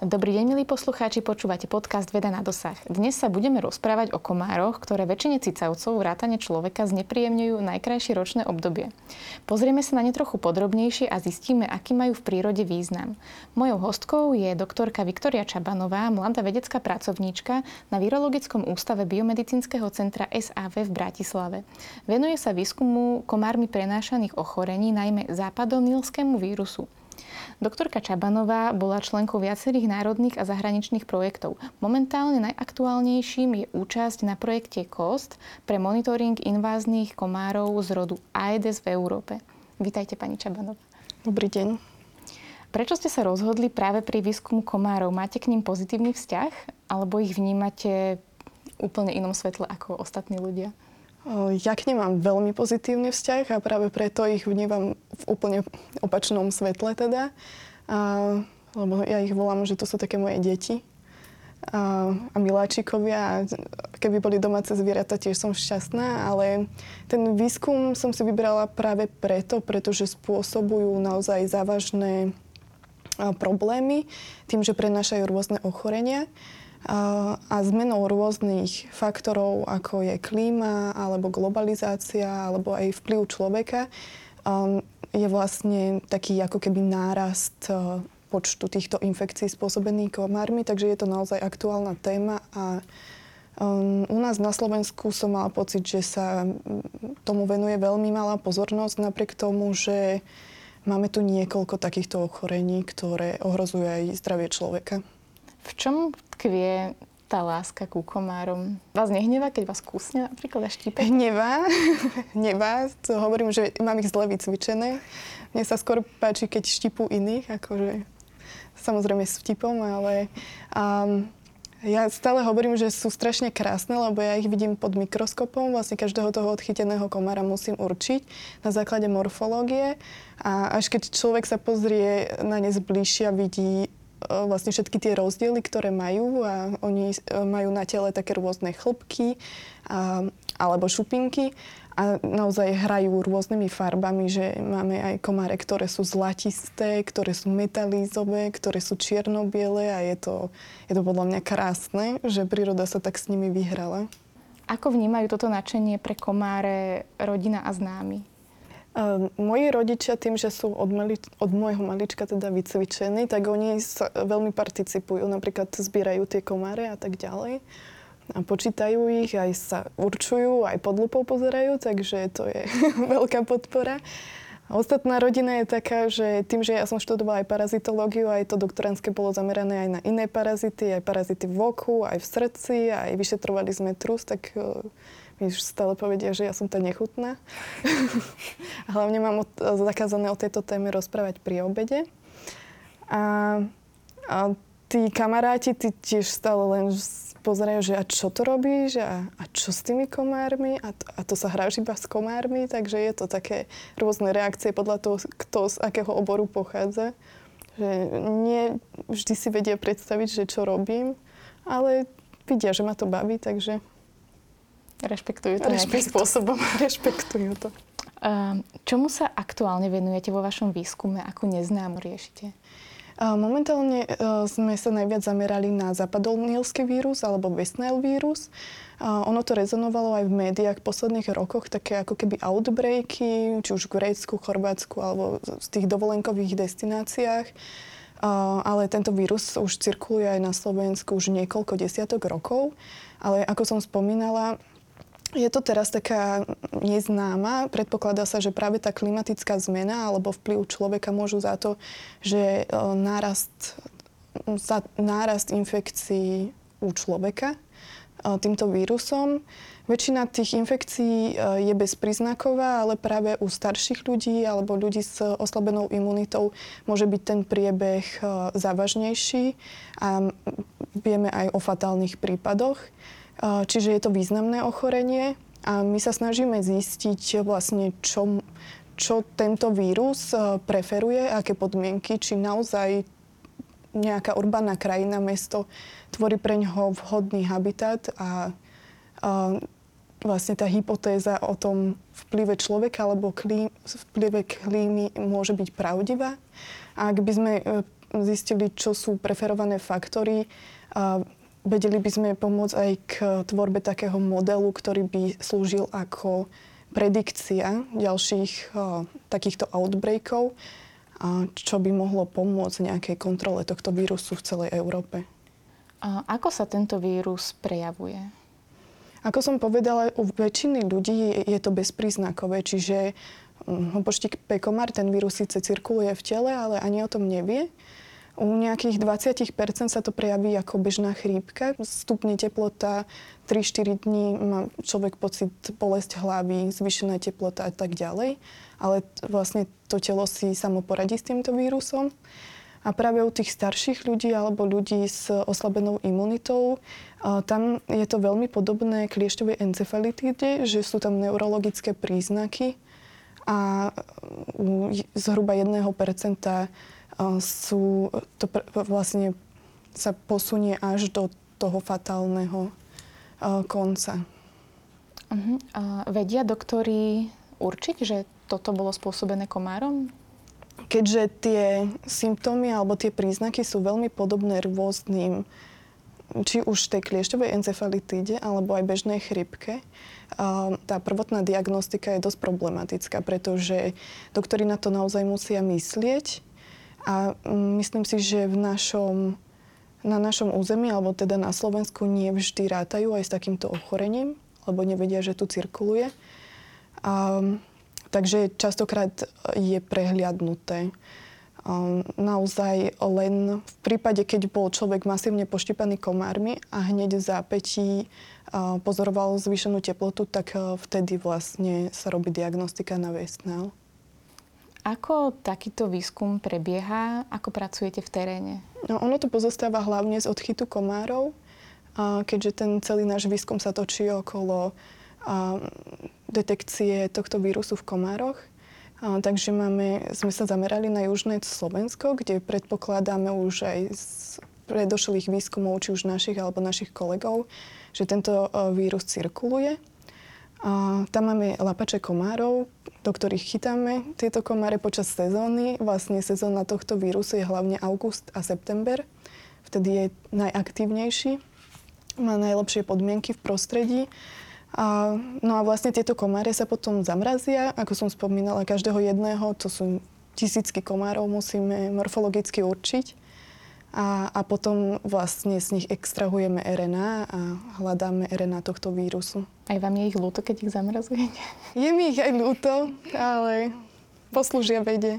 Dobrý deň, milí poslucháči, počúvate podcast Veda na dosah. Dnes sa budeme rozprávať o komároch, ktoré väčšine cicavcov vrátane človeka znepríjemňujú najkrajšie ročné obdobie. Pozrieme sa na ne trochu podrobnejšie a zistíme, aký majú v prírode význam. Mojou hostkou je doktorka Viktoria Čabanová, mladá vedecká pracovníčka na Virologickom ústave Biomedicínskeho centra SAV v Bratislave. Venuje sa výskumu komármi prenášaných ochorení, najmä západonilskému vírusu. Doktorka Čabanová bola členkou viacerých národných a zahraničných projektov. Momentálne najaktuálnejším je účasť na projekte COST pre monitoring inváznych komárov z rodu Aedes v Európe. Vítajte, pani Čabanová. Dobrý deň. Prečo ste sa rozhodli práve pri výskumu komárov? Máte k ním pozitívny vzťah alebo ich vnímate úplne inom svetle ako ostatní ľudia? Ja k nim mám veľmi pozitívny vzťah a práve preto ich vnímam v úplne opačnom svetle teda. A, lebo ja ich volám, že to sú také moje deti a, a miláčikovia. A keby boli domáce zvieratá, tiež som šťastná, ale ten výskum som si vybrala práve preto, pretože spôsobujú naozaj závažné problémy tým, že prenášajú rôzne ochorenia a zmenou rôznych faktorov, ako je klíma, alebo globalizácia, alebo aj vplyv človeka, um, je vlastne taký ako keby nárast uh, počtu týchto infekcií spôsobených komármi, takže je to naozaj aktuálna téma a Um, u nás na Slovensku som mala pocit, že sa tomu venuje veľmi malá pozornosť, napriek tomu, že máme tu niekoľko takýchto ochorení, ktoré ohrozujú aj zdravie človeka. V čom tkvie tá láska ku komárom? Vás nehnevá, keď vás kúsne napríklad a štípe? Hnevá. Hnevá. To hovorím, že mám ich zle vycvičené. Mne sa skôr páči, keď štipú iných, akože samozrejme s vtipom, ale um, ja stále hovorím, že sú strašne krásne, lebo ja ich vidím pod mikroskopom. Vlastne každého toho odchyteného komára musím určiť na základe morfológie. A až keď človek sa pozrie na ne zbližšia, vidí vlastne všetky tie rozdiely, ktoré majú a oni e, majú na tele také rôzne chlpky a, alebo šupinky a naozaj hrajú rôznymi farbami, že máme aj komáre, ktoré sú zlatisté, ktoré sú metalízové, ktoré sú čierno-biele a je to, je to podľa mňa krásne, že príroda sa tak s nimi vyhrala. Ako vnímajú toto nadšenie pre komáre rodina a známi? Uh, moji rodičia tým, že sú od, mali, od môjho malička teda vycvičení, tak oni sa veľmi participujú. Napríklad zbierajú tie komáre a tak ďalej. A počítajú ich, aj sa určujú, aj pod lupou pozerajú, takže to je veľká podpora. A ostatná rodina je taká, že tým, že ja som študovala aj parazitológiu, aj to doktoránske bolo zamerané aj na iné parazity, aj parazity v oku, aj v srdci, aj vyšetrovali sme trus, tak už stále povedia, že ja som tá nechutná. hlavne mám od, zakázané o tejto téme rozprávať pri obede. A, a tí kamaráti, tí tiež stále len pozerajú, že a čo to robíš a, a čo s tými komármi a to, a to sa hráš iba s komármi, takže je to také rôzne reakcie podľa toho, kto z akého oboru pochádza. Že nie vždy si vedia predstaviť, že čo robím, ale vidia, že ma to baví, takže Rešpektujú to nejakým spôsobom. Rešpektujú to. Čomu sa aktuálne venujete vo vašom výskume? Akú neznámu riešite? Momentálne e, sme sa najviac zamerali na zapadolnielský vírus alebo West Nile vírus. Ono to rezonovalo aj v médiách v posledných rokoch, také ako keby outbreaky, či už v Grécku, Chorvátsku alebo v tých dovolenkových destináciách. Ale tento vírus už cirkuluje aj na Slovensku už niekoľko desiatok rokov. Ale ako som spomínala, je to teraz taká neznáma. Predpokladá sa, že práve tá klimatická zmena alebo vplyv človeka môžu za to, že e, nárast, za nárast infekcií u človeka e, týmto vírusom. Väčšina tých infekcií e, je bezpríznaková, ale práve u starších ľudí alebo ľudí s oslabenou imunitou môže byť ten priebeh závažnejší a vieme aj o fatálnych prípadoch. Čiže je to významné ochorenie a my sa snažíme zistiť vlastne, čo, čo tento vírus preferuje, aké podmienky, či naozaj nejaká urbánna krajina, mesto tvorí pre ňoho vhodný habitat a, a vlastne tá hypotéza o tom vplyve človeka alebo klím, vplyve klímy môže byť pravdivá. A ak by sme e, zistili, čo sú preferované faktory a vedeli by sme pomôcť aj k tvorbe takého modelu, ktorý by slúžil ako predikcia ďalších uh, takýchto outbreakov, a čo by mohlo pomôcť nejakej kontrole tohto vírusu v celej Európe. A ako sa tento vírus prejavuje? Ako som povedala, u väčšiny ľudí je to bezpríznakové, čiže hm, hopoštík pekomár, ten vírus síce cirkuluje v tele, ale ani o tom nevie. U nejakých 20% sa to prejaví ako bežná chrípka. Stupne teplota 3-4 dní má človek pocit bolesť hlavy, zvyšená teplota a tak ďalej. Ale vlastne to telo si samo poradí s týmto vírusom. A práve u tých starších ľudí alebo ľudí s oslabenou imunitou, tam je to veľmi podobné kliešťovej encefalitíde, že sú tam neurologické príznaky a zhruba 1% sú, to vlastne sa posunie až do toho fatálneho konca. Uh-huh. A vedia doktori určiť, že toto bolo spôsobené komárom? keďže tie symptómy alebo tie príznaky sú veľmi podobné rôznym či už tej kliešťovej encefalitíde alebo aj bežnej chrypke, tá prvotná diagnostika je dosť problematická, pretože doktori na to naozaj musia myslieť a mm, myslím si, že v našom, na našom území, alebo teda na Slovensku, nie vždy rátajú aj s takýmto ochorením, lebo nevedia, že tu cirkuluje. A Takže častokrát je prehliadnuté. Naozaj len v prípade, keď bol človek masívne poštípaný komármi a hneď v zápetí pozoroval zvýšenú teplotu, tak vtedy vlastne sa robí diagnostika na Westnell. Ako takýto výskum prebieha? Ako pracujete v teréne? No, ono to pozostáva hlavne z odchytu komárov, keďže ten celý náš výskum sa točí okolo detekcie tohto vírusu v komároch. Takže máme, sme sa zamerali na južné Slovensko, kde predpokladáme už aj z predošlých výskumov, či už našich alebo našich kolegov, že tento uh, vírus cirkuluje. A tam máme lapače komárov, do ktorých chytáme tieto komáre počas sezóny. Vlastne sezóna tohto vírusu je hlavne august a september. Vtedy je najaktívnejší, má najlepšie podmienky v prostredí a, no a vlastne tieto komáre sa potom zamrazia, ako som spomínala, každého jedného, to sú tisícky komárov, musíme morfologicky určiť. A, a potom vlastne z nich extrahujeme RNA a hľadáme RNA tohto vírusu. Aj vám je ich ľúto, keď ich zamrazujete? Je mi ich aj ľúto, ale poslúžia vede.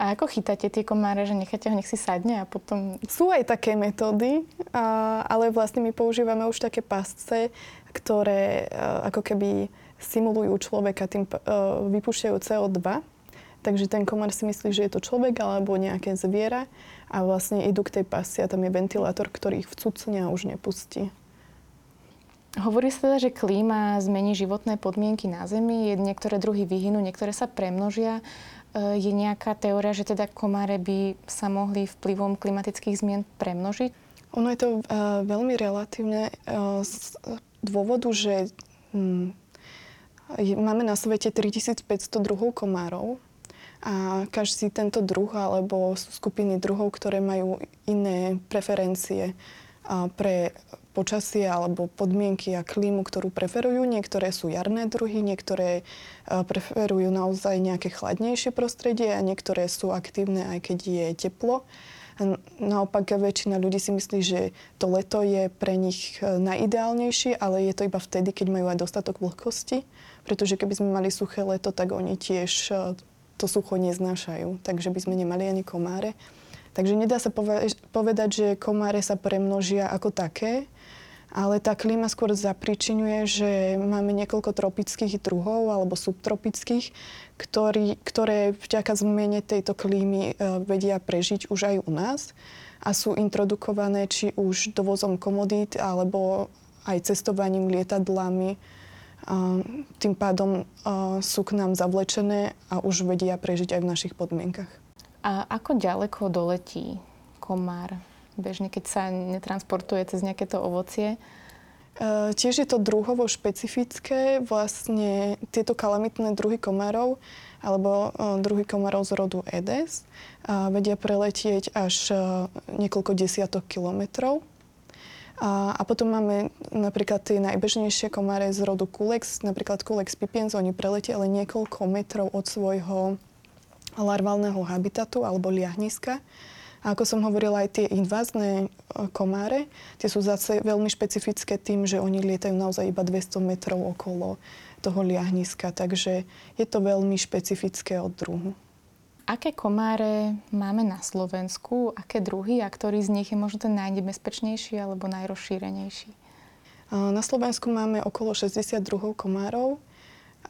A ako chytáte tie komáre, že necháte ho, nech si sadne a potom... Sú aj také metódy, ale vlastne my používame už také pasce, ktoré ako keby simulujú človeka, tým uh, vypúšťajú CO2. Takže ten komár si myslí, že je to človek alebo nejaké zviera a vlastne idú k tej pasi a tam je ventilátor, ktorý ich vcucne a už nepustí. Hovorí sa teda, že klíma zmení životné podmienky na Zemi, niektoré druhy vyhynú, niektoré sa premnožia. E, je nejaká teória, že teda komáre by sa mohli vplyvom klimatických zmien premnožiť? Ono je to uh, veľmi relatívne uh, dôvodu, že hm, máme na svete 3500 druhov komárov a každý tento druh alebo sú skupiny druhov, ktoré majú iné preferencie pre počasie alebo podmienky a klímu, ktorú preferujú. Niektoré sú jarné druhy, niektoré preferujú naozaj nejaké chladnejšie prostredie a niektoré sú aktívne aj keď je teplo. Naopak väčšina ľudí si myslí, že to leto je pre nich e, najideálnejšie, ale je to iba vtedy, keď majú aj dostatok vlhkosti. Pretože keby sme mali suché leto, tak oni tiež e, to sucho neznášajú. Takže by sme nemali ani komáre. Takže nedá sa povedať, že komáre sa premnožia ako také, ale tá klíma skôr zapričinuje, že máme niekoľko tropických druhov alebo subtropických, ktorý, ktoré vďaka zmene tejto klímy e, vedia prežiť už aj u nás a sú introdukované či už dovozom komodít alebo aj cestovaním lietadlami. A tým pádom e, sú k nám zavlečené a už vedia prežiť aj v našich podmienkach. A ako ďaleko doletí komár bežne, keď sa netransportuje cez nejaké to ovocie? Uh, tiež je to druhovo špecifické. Vlastne tieto kalamitné druhy komárov alebo uh, druhy komárov z rodu Edes uh, vedia preletieť až uh, niekoľko desiatok kilometrov. A, a potom máme napríklad tie najbežnejšie komáre z rodu Culex, napríklad Culex pipiens, oni preletia ale niekoľko metrov od svojho larválneho habitatu alebo liahniska. A ako som hovorila, aj tie invázne komáre, tie sú zase veľmi špecifické tým, že oni lietajú naozaj iba 200 metrov okolo toho liahniska, takže je to veľmi špecifické od druhu. Aké komáre máme na Slovensku, aké druhy a ktorý z nich je možno ten najnebezpečnejší alebo najrozšírenejší? Na Slovensku máme okolo 60 druhov komárov.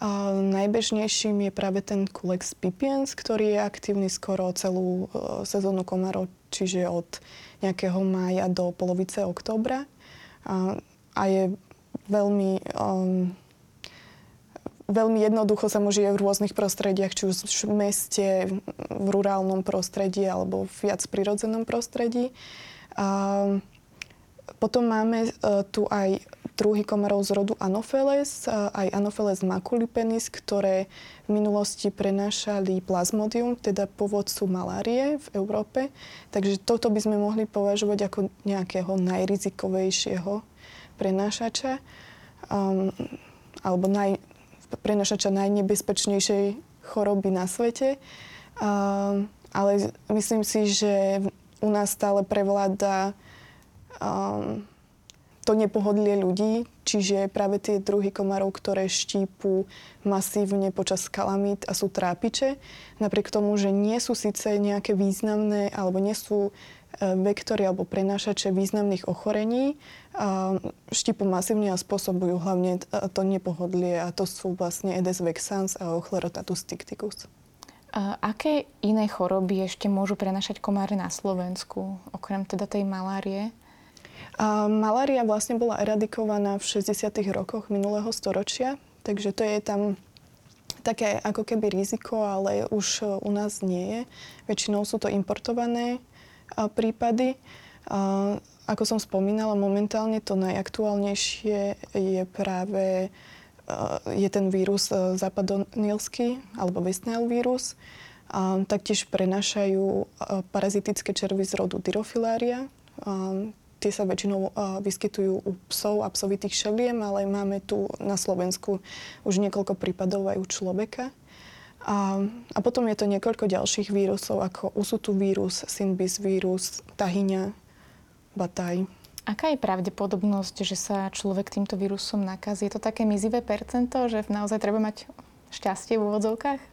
A najbežnejším je práve ten Culex pipiens, ktorý je aktívny skoro celú e, sezónu komárov, čiže od nejakého mája do polovice októbra. A, a je veľmi, um, veľmi jednoducho sa môže v rôznych prostrediach, či už v meste, v rurálnom prostredí alebo v viac prirodzenom prostredí. A, potom máme uh, tu aj druhy komarov z rodu Anopheles, aj Anopheles maculipenis, ktoré v minulosti prenášali plazmodium, teda povodcu malárie v Európe. Takže toto by sme mohli považovať ako nejakého najrizikovejšieho prenášača um, alebo naj, prenášača najnebezpečnejšej choroby na svete. Um, ale myslím si, že u nás stále prevláda um, to nepohodlie ľudí, čiže práve tie druhy komárov, ktoré štípu masívne počas kalamít a sú trápiče, napriek tomu, že nie sú síce nejaké významné alebo nie sú e, vektory alebo prenášače významných ochorení, štípu masívne a spôsobujú hlavne e, to nepohodlie a to sú vlastne Aedes vexans a Ochlerotatus ticticus. A aké iné choroby ešte môžu prenašať komáre na Slovensku, okrem teda tej malárie? A malária vlastne bola eradikovaná v 60. rokoch minulého storočia, takže to je tam také ako keby riziko, ale už u nás nie je. Väčšinou sú to importované prípady. A ako som spomínala, momentálne to najaktuálnejšie je práve je ten vírus západonilský alebo Westnile vírus. A taktiež prenašajú parazitické červy z rodu Dirophilaria. Tie sa väčšinou vyskytujú u psov a psovitých šeliem, ale máme tu na Slovensku už niekoľko prípadov aj u človeka. A, a potom je to niekoľko ďalších vírusov, ako usutu vírus, synbis vírus, tahyňa, bataj. Aká je pravdepodobnosť, že sa človek týmto vírusom nakazí? Je to také mizivé percento, že naozaj treba mať šťastie v úvodzovkách?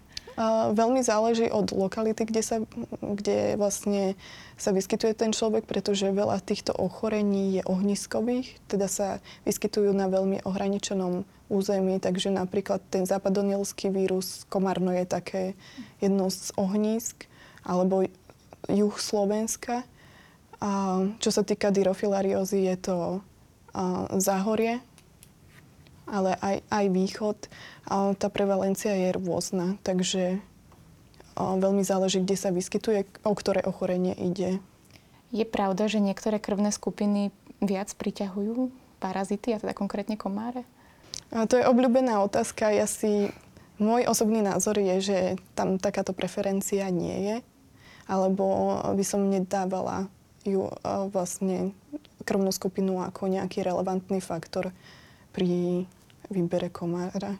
Veľmi záleží od lokality, kde sa, kde vlastne sa vyskytuje ten človek, pretože veľa týchto ochorení je ohniskových, teda sa vyskytujú na veľmi ohraničenom území, takže napríklad ten západonielský vírus komárno je také jedno z ohnízk, alebo juh Slovenska. A čo sa týka dyrofilariózy, je to uh, záhorie, ale aj, aj východ. Tá prevalencia je rôzna, takže veľmi záleží, kde sa vyskytuje, o ktoré ochorenie ide. Je pravda, že niektoré krvné skupiny viac priťahujú parazity, a teda konkrétne komáre? A to je obľúbená otázka. Ja si, môj osobný názor je, že tam takáto preferencia nie je, alebo by som nedávala ju vlastne krvnú skupinu ako nejaký relevantný faktor pri výbere komára.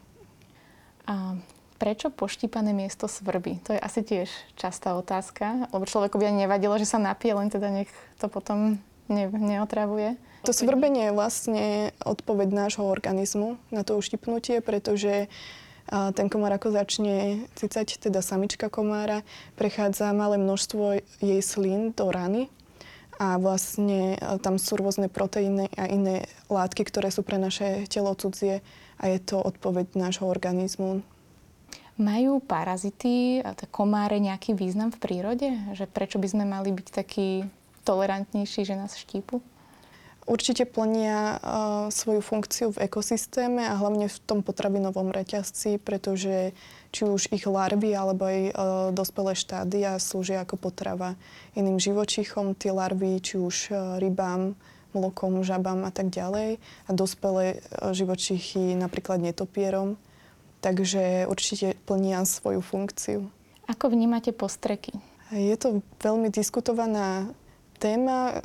A prečo poštípané miesto svrbí? To je asi tiež častá otázka, lebo človeku by ani nevadilo, že sa napije, len teda nech to potom ne, neotravuje. To svrbenie je vlastne odpoveď nášho organizmu na to uštipnutie, pretože ten komár ako začne cicať, teda samička komára, prechádza malé množstvo jej slín do rany a vlastne e, tam sú rôzne proteíny a iné látky, ktoré sú pre naše telo cudzie a je to odpoveď nášho organizmu. Majú parazity a komáre nejaký význam v prírode? Že prečo by sme mali byť takí tolerantnejší, že nás štípu? Určite plnia uh, svoju funkciu v ekosystéme a hlavne v tom potravinovom reťazci, pretože či už ich larvy alebo aj uh, dospelé štádia slúžia ako potrava iným živočíchom. Tie larvy, či už uh, rybám, mlokom, žabám a tak ďalej. A dospelé e, živočichy napríklad netopierom. Takže určite plnia svoju funkciu. Ako vnímate postreky? Je to veľmi diskutovaná téma.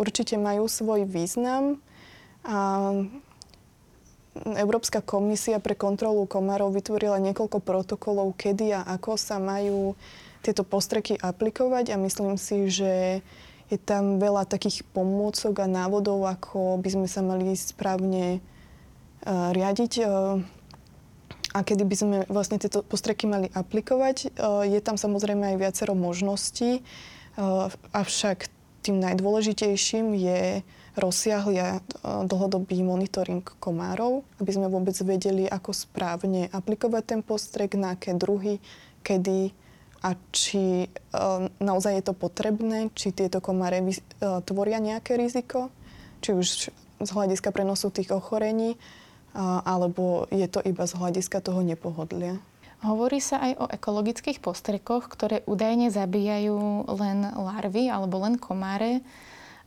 Určite majú svoj význam. A Európska komisia pre kontrolu komárov vytvorila niekoľko protokolov, kedy a ako sa majú tieto postreky aplikovať a myslím si, že je tam veľa takých pomôcok a návodov, ako by sme sa mali správne uh, riadiť uh, a kedy by sme vlastne tieto postreky mali aplikovať. Uh, je tam samozrejme aj viacero možností, avšak tým najdôležitejším je rozsiahly a dlhodobý monitoring komárov, aby sme vôbec vedeli, ako správne aplikovať ten postrek, na aké druhy, kedy a či uh, naozaj je to potrebné, či tieto komáre uh, tvoria nejaké riziko, či už z hľadiska prenosu tých ochorení, alebo je to iba z hľadiska toho nepohodlia. Hovorí sa aj o ekologických postrekoch, ktoré údajne zabíjajú len larvy alebo len komáre.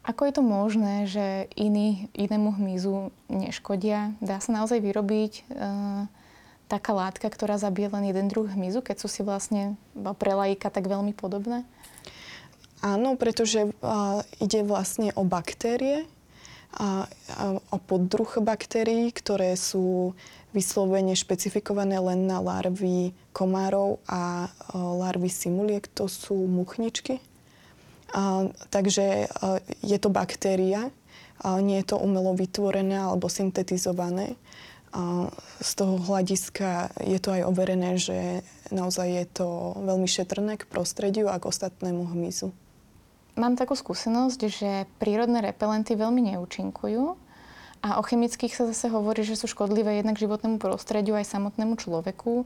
Ako je to možné, že iný, inému hmyzu neškodia? Dá sa naozaj vyrobiť uh, taká látka, ktorá zabije len jeden druh hmyzu, keď sú si vlastne pre laika tak veľmi podobné? Áno, pretože uh, ide vlastne o baktérie, a, a, o poddruh baktérií, ktoré sú vyslovene špecifikované len na larvy komárov a uh, larvy simuliek, to sú muchničky. Takže uh, je to baktéria, nie je to umelo vytvorené alebo syntetizované. Z toho hľadiska je to aj overené, že naozaj je to veľmi šetrné k prostrediu a k ostatnému hmyzu. Mám takú skúsenosť, že prírodné repelenty veľmi neúčinkujú a o chemických sa zase hovorí, že sú škodlivé jednak životnému prostrediu aj samotnému človeku.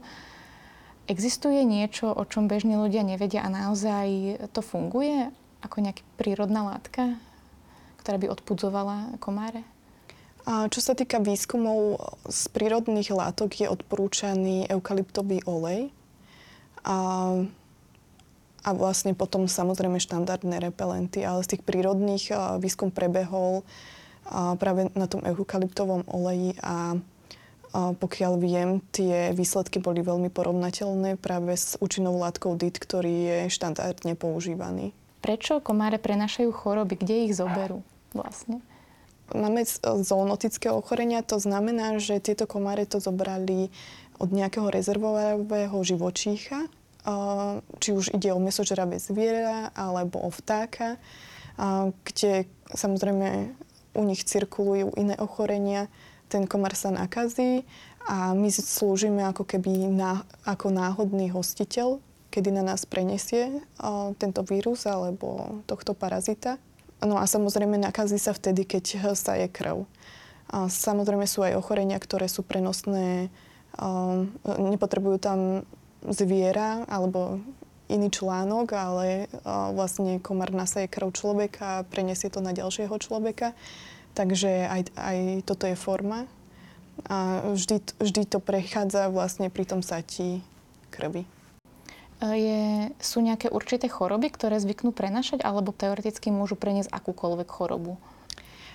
Existuje niečo, o čom bežní ľudia nevedia a naozaj to funguje ako nejaká prírodná látka, ktorá by odpudzovala komáre? A čo sa týka výskumov z prírodných látok, je odporúčaný eukalyptový olej. A, a vlastne potom samozrejme štandardné repelenty, ale z tých prírodných výskum prebehol práve na tom eukalyptovom oleji a pokiaľ viem, tie výsledky boli veľmi porovnateľné práve s účinnou látkou DIT, ktorý je štandardne používaný. Prečo komáre prenašajú choroby? Kde ich zoberú vlastne? Máme zoonotické ochorenia, to znamená, že tieto komáre to zobrali od nejakého rezervového živočícha, či už ide o mesožeravé zviera alebo o vtáka, kde samozrejme u nich cirkulujú iné ochorenia, ten komár sa nakazí a my slúžime ako keby ná, ako náhodný hostiteľ, kedy na nás prenesie tento vírus alebo tohto parazita. No a samozrejme nakazí sa vtedy, keď sa je krv. A samozrejme sú aj ochorenia, ktoré sú prenosné, nepotrebujú tam zviera alebo iný článok, ale vlastne komár nasaje krv človeka a preniesie to na ďalšieho človeka. Takže aj, aj toto je forma. A vždy, vždy to prechádza vlastne pri tom satí krvi. Je, sú nejaké určité choroby, ktoré zvyknú prenašať, alebo teoreticky môžu preniesť akúkoľvek chorobu?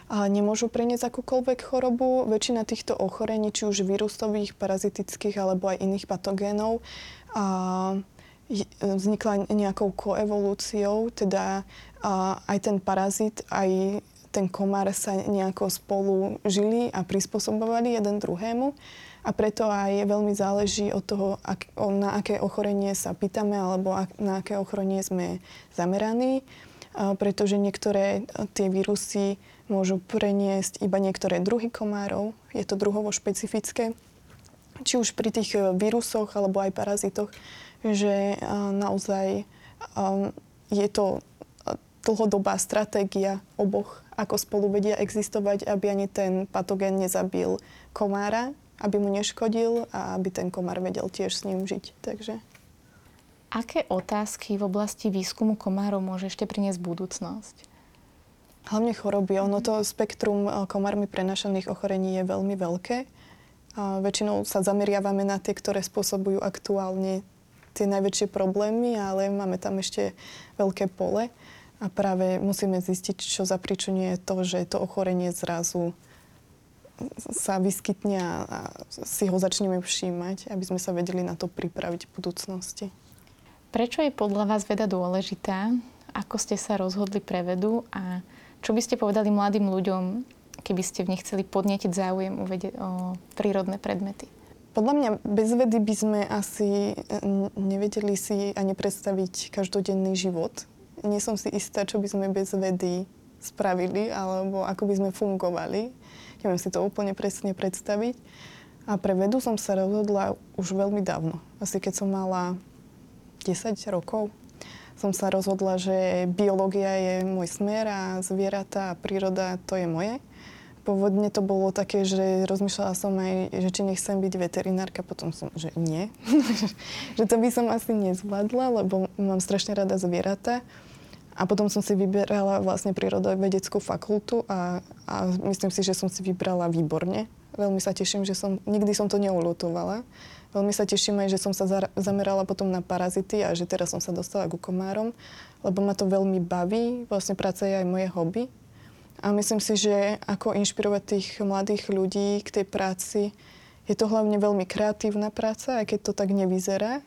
A nemôžu preniesť akúkoľvek chorobu. Väčšina týchto ochorení, či už vírusových, parazitických alebo aj iných patogénov, a vznikla nejakou koevolúciou, teda aj ten parazit, aj ten komár sa nejako spolu žili a prispôsobovali jeden druhému. A preto aj veľmi záleží od toho, ak, na aké ochorenie sa pýtame alebo ak, na aké ochorenie sme zameraní. Pretože niektoré tie vírusy môžu preniesť iba niektoré druhy komárov. Je to druhovo špecifické. Či už pri tých e, vírusoch alebo aj parazitoch, že naozaj je to dlhodobá stratégia oboch, ako spolu vedia existovať, aby ani ten patogén nezabil komára, aby mu neškodil a aby ten komár vedel tiež s ním žiť. Takže... Aké otázky v oblasti výskumu komárov môže ešte priniesť budúcnosť? Hlavne choroby. Ono to spektrum eh, komármi prenašaných ochorení je veľmi veľké. A väčšinou sa zameriavame na tie, ktoré spôsobujú aktuálne tie najväčšie problémy, ale máme tam ešte veľké pole. A práve musíme zistiť, čo zapričuje to, že to ochorenie zrazu sa vyskytne a si ho začneme všímať, aby sme sa vedeli na to pripraviť v budúcnosti. Prečo je podľa vás veda dôležitá? Ako ste sa rozhodli pre vedu a čo by ste povedali mladým ľuďom, keby ste v nich chceli podnetiť záujem o, vede, o prírodné predmety? Podľa mňa bez vedy by sme asi nevedeli si ani predstaviť každodenný život. Nie som si istá, čo by sme bez vedy spravili, alebo ako by sme fungovali. Neviem si to úplne presne predstaviť. A pre vedu som sa rozhodla už veľmi dávno. Asi keď som mala 10 rokov som sa rozhodla, že biológia je môj smer a zvieratá a príroda to je moje. Pôvodne to bolo také, že rozmýšľala som aj, že či nechcem byť veterinárka, potom som, že nie. že to by som asi nezvládla, lebo mám strašne rada zvieratá. A potom som si vyberala vlastne prírodovedeckú fakultu a, a myslím si, že som si vybrala výborne. Veľmi sa teším, že som, nikdy som to neulutovala. Veľmi sa teším aj, že som sa zamerala potom na parazity a že teraz som sa dostala ku komárom, lebo ma to veľmi baví. Vlastne práca je aj moje hobby. A myslím si, že ako inšpirovať tých mladých ľudí k tej práci, je to hlavne veľmi kreatívna práca, aj keď to tak nevyzerá.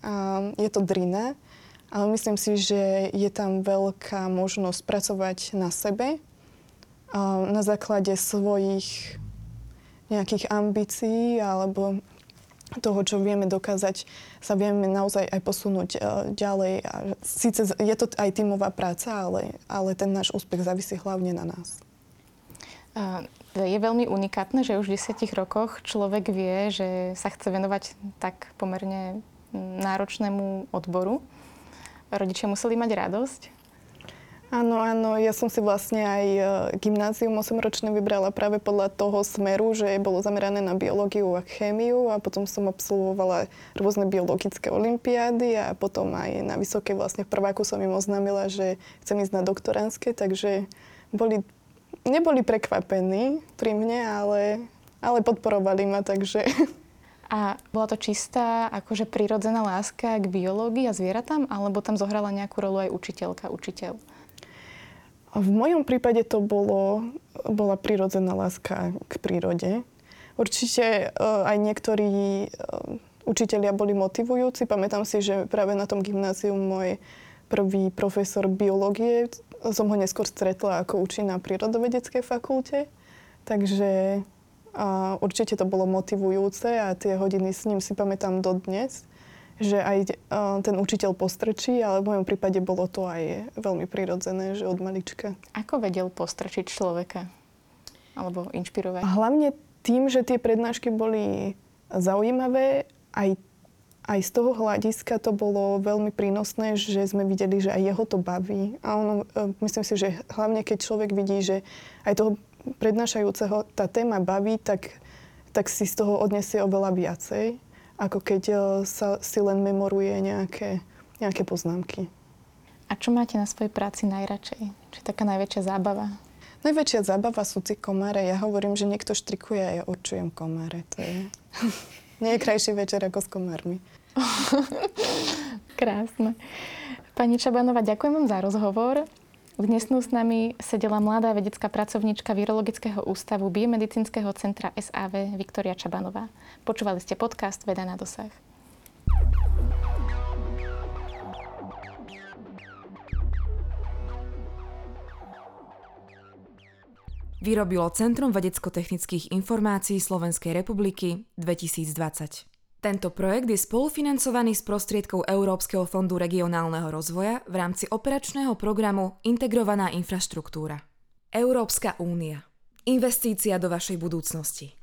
A je to drina, ale myslím si, že je tam veľká možnosť pracovať na sebe, na základe svojich nejakých ambícií alebo toho, čo vieme dokázať, sa vieme naozaj aj posunúť uh, ďalej. A síce je to aj tímová práca, ale, ale ten náš úspech závisí hlavne na nás. Je veľmi unikátne, že už v desiatich rokoch človek vie, že sa chce venovať tak pomerne náročnému odboru. Rodičia museli mať radosť, Áno, áno, ja som si vlastne aj e, gymnázium 8-ročné vybrala práve podľa toho smeru, že bolo zamerané na biológiu a chémiu a potom som absolvovala rôzne biologické olimpiády a potom aj na vysokej vlastne v prváku som im oznámila, že chcem ísť na doktoránske, takže boli, neboli prekvapení pri mne, ale, ale podporovali ma, takže... A bola to čistá, akože prirodzená láska k biológii a zvieratám, alebo tam zohrala nejakú rolu aj učiteľka, učiteľ? V mojom prípade to bolo, bola prirodzená láska k prírode. Určite uh, aj niektorí uh, učitelia boli motivujúci. Pamätám si, že práve na tom gymnáziu môj prvý profesor biológie, som ho neskôr stretla ako učí na prírodovedeckej fakulte. Takže uh, určite to bolo motivujúce a tie hodiny s ním si pamätám dodnes že aj uh, ten učiteľ postrčí, ale v mojom prípade bolo to aj veľmi prirodzené, že od malička. Ako vedel postrčiť človeka? Alebo inšpirovať? Hlavne tým, že tie prednášky boli zaujímavé, aj, aj z toho hľadiska to bolo veľmi prínosné, že sme videli, že aj jeho to baví. A ono, uh, myslím si, že hlavne keď človek vidí, že aj toho prednášajúceho tá téma baví, tak, tak si z toho odnesie oveľa viacej ako keď e, sa si len memoruje nejaké, nejaké poznámky. A čo máte na svojej práci najradšej? Čo je taká najväčšia zábava? Najväčšia zábava sú tie komáre. Ja hovorím, že niekto štrikuje a ja odčujem komáre. To je... Nie je krajší večer ako s komármi. Krásne. Pani Čabanová, ďakujem vám za rozhovor. Dnes s nami sedela mladá vedecká pracovníčka Virologického ústavu Biomedicínskeho centra SAV Viktoria Čabanová. Počúvali ste podcast Veda na dosah. Vyrobilo Centrum vedecko-technických informácií Slovenskej republiky 2020. Tento projekt je spolufinancovaný z prostriedkov Európskeho fondu regionálneho rozvoja v rámci operačného programu Integrovaná infraštruktúra. Európska únia. Investícia do vašej budúcnosti.